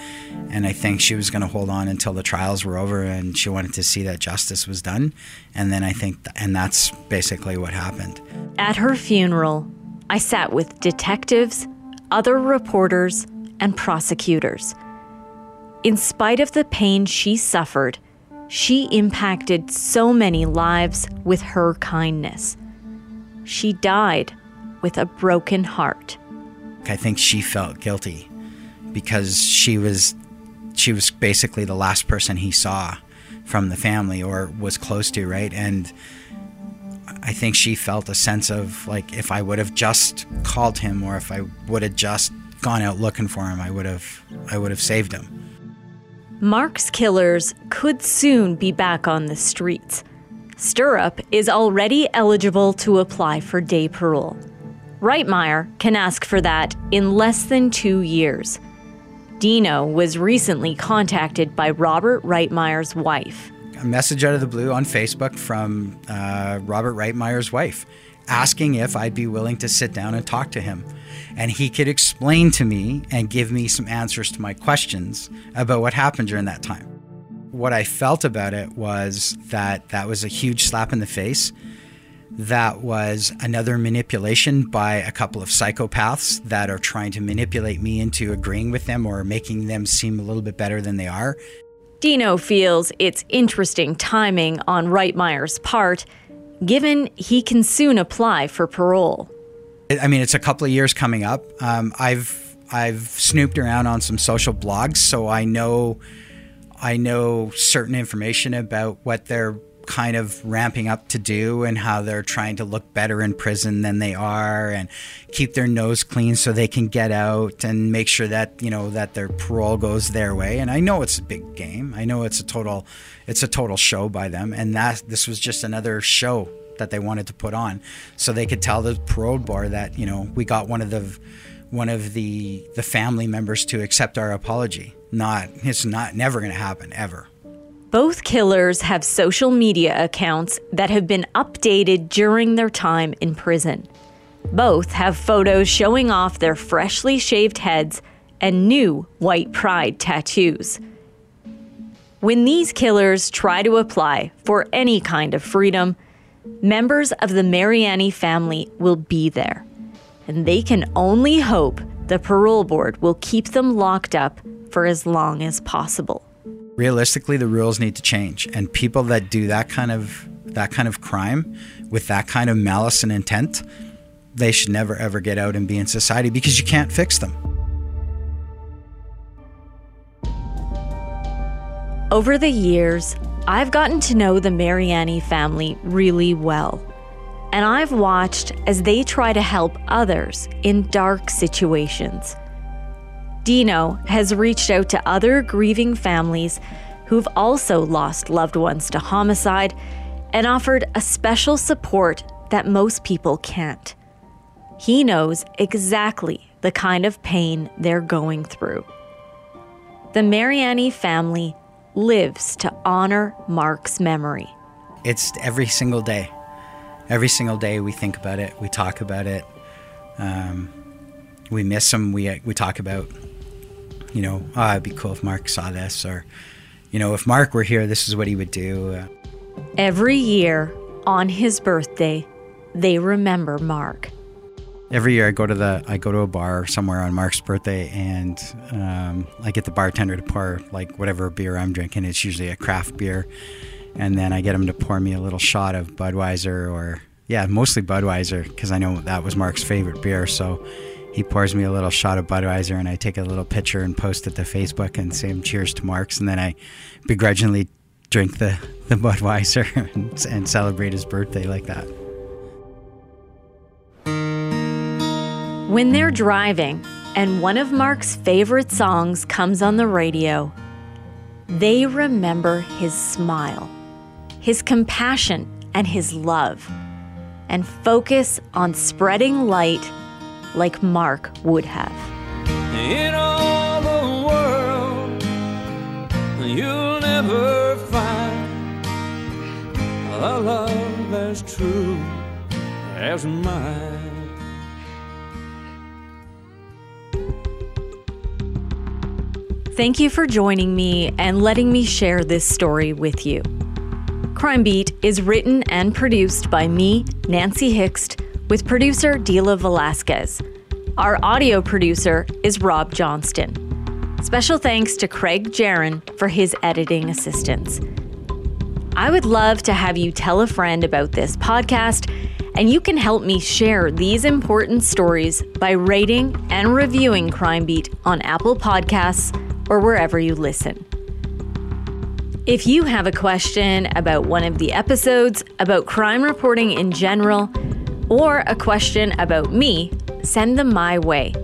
Speaker 3: and I think she was going to hold on until the trials were over and she wanted to see that justice was done and then I think th- and that's basically what happened.
Speaker 2: At her funeral, I sat with detectives, other reporters, and prosecutors. In spite of the pain she suffered, she impacted so many lives with her kindness. She died with a broken heart.
Speaker 3: I think she felt guilty because she was she was basically the last person he saw from the family or was close to, right? And I think she felt a sense of like if I would have just called him or if I would have just gone out looking for him, I would have I would have saved him.
Speaker 2: Mark's killers could soon be back on the streets. Stirrup is already eligible to apply for day parole. Reitmeier can ask for that in less than two years. Dino was recently contacted by Robert Reitmeier's wife.
Speaker 3: A message out of the blue on Facebook from uh, Robert Reitmeier's wife asking if I'd be willing to sit down and talk to him. And he could explain to me and give me some answers to my questions about what happened during that time. What I felt about it was that that was a huge slap in the face. That was another manipulation by a couple of psychopaths that are trying to manipulate me into agreeing with them or making them seem a little bit better than they are.
Speaker 2: Dino feels it's interesting timing on Reitmeier's part, given he can soon apply for parole.
Speaker 3: I mean, it's a couple of years coming up. Um, I've I've snooped around on some social blogs, so I know I know certain information about what they're kind of ramping up to do and how they're trying to look better in prison than they are and keep their nose clean so they can get out and make sure that you know that their parole goes their way. And I know it's a big game. I know it's a total it's a total show by them. And that this was just another show that they wanted to put on so they could tell the parole board that you know we got one of the one of the the family members to accept our apology. Not it's not never going to happen ever
Speaker 2: Both killers have social media accounts that have been updated during their time in prison. Both have photos showing off their freshly shaved heads and new white pride tattoos. When these killers try to apply for any kind of freedom, members of the Mariani family will be there. And they can only hope the parole board will keep them locked up for as long as possible.
Speaker 3: Realistically the rules need to change and people that do that kind of that kind of crime with that kind of malice and intent they should never ever get out and be in society because you can't fix them
Speaker 2: Over the years, I've gotten to know the Mariani family really well. And I've watched as they try to help others in dark situations. Dino has reached out to other grieving families who've also lost loved ones to homicide and offered a special support that most people can't. He knows exactly the kind of pain they're going through. The Mariani family lives to honor Mark's memory.
Speaker 3: it's every single day every single day we think about it we talk about it um, we miss him we, we talk about you know oh it'd be cool if mark saw this or you know if mark were here this is what he would do uh,
Speaker 2: Every year, on his birthday, they remember Mark.
Speaker 3: every year I go to the I go to a bar somewhere on Mark's birthday and um, I get the bartender to pour like whatever beer I'm drinking. It's usually a craft beer, and then I get him to pour me a little shot of Budweiser or yeah, mostly Budweiser because I know that was Mark's favorite beer. So he pours me a little shot of Budweiser, and I take a little picture and post it to Facebook and say cheers to Mark's, and then I begrudgingly drink the the Budweiser and, and celebrate his birthday like that.
Speaker 2: When they're driving and one of Mark's favorite songs comes on the radio, they remember his smile, his compassion, and his love, and focus on spreading light like Mark would have.
Speaker 4: In all the world, you'll never find a love as true as mine.
Speaker 2: Thank you for joining me and letting me share this story with you. Crime Beat is written and produced by me, Nancy Hixt, with producer Dila Velasquez. Our audio producer is Rob Johnston. Special thanks to Craig Jaron for his editing assistance. I would love to have you tell a friend about this podcast, and you can help me share these important stories by rating and reviewing Crime Beat on Apple Podcasts or wherever you listen. If you have a question about one of the episodes, about crime reporting in general, or a question about me, send them my way.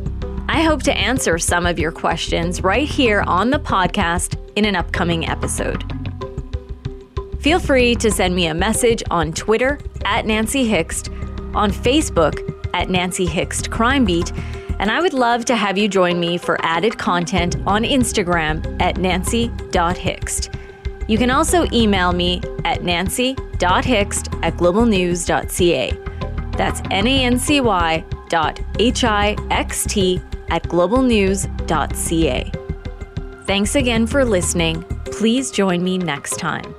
Speaker 2: I hope to answer some of your questions right here on the podcast in an upcoming episode. Feel free to send me a message on Twitter at Nancy Hixt, on Facebook at Nancy Hixt Crime Beat, and I would love to have you join me for added content on Instagram at nancy.hixt. You can also email me at nancy.hixt at globalnews.ca. That's N-A-N-C-Y dot H-I-X-T at globalnews.ca. Thanks again for listening. Please join me next time.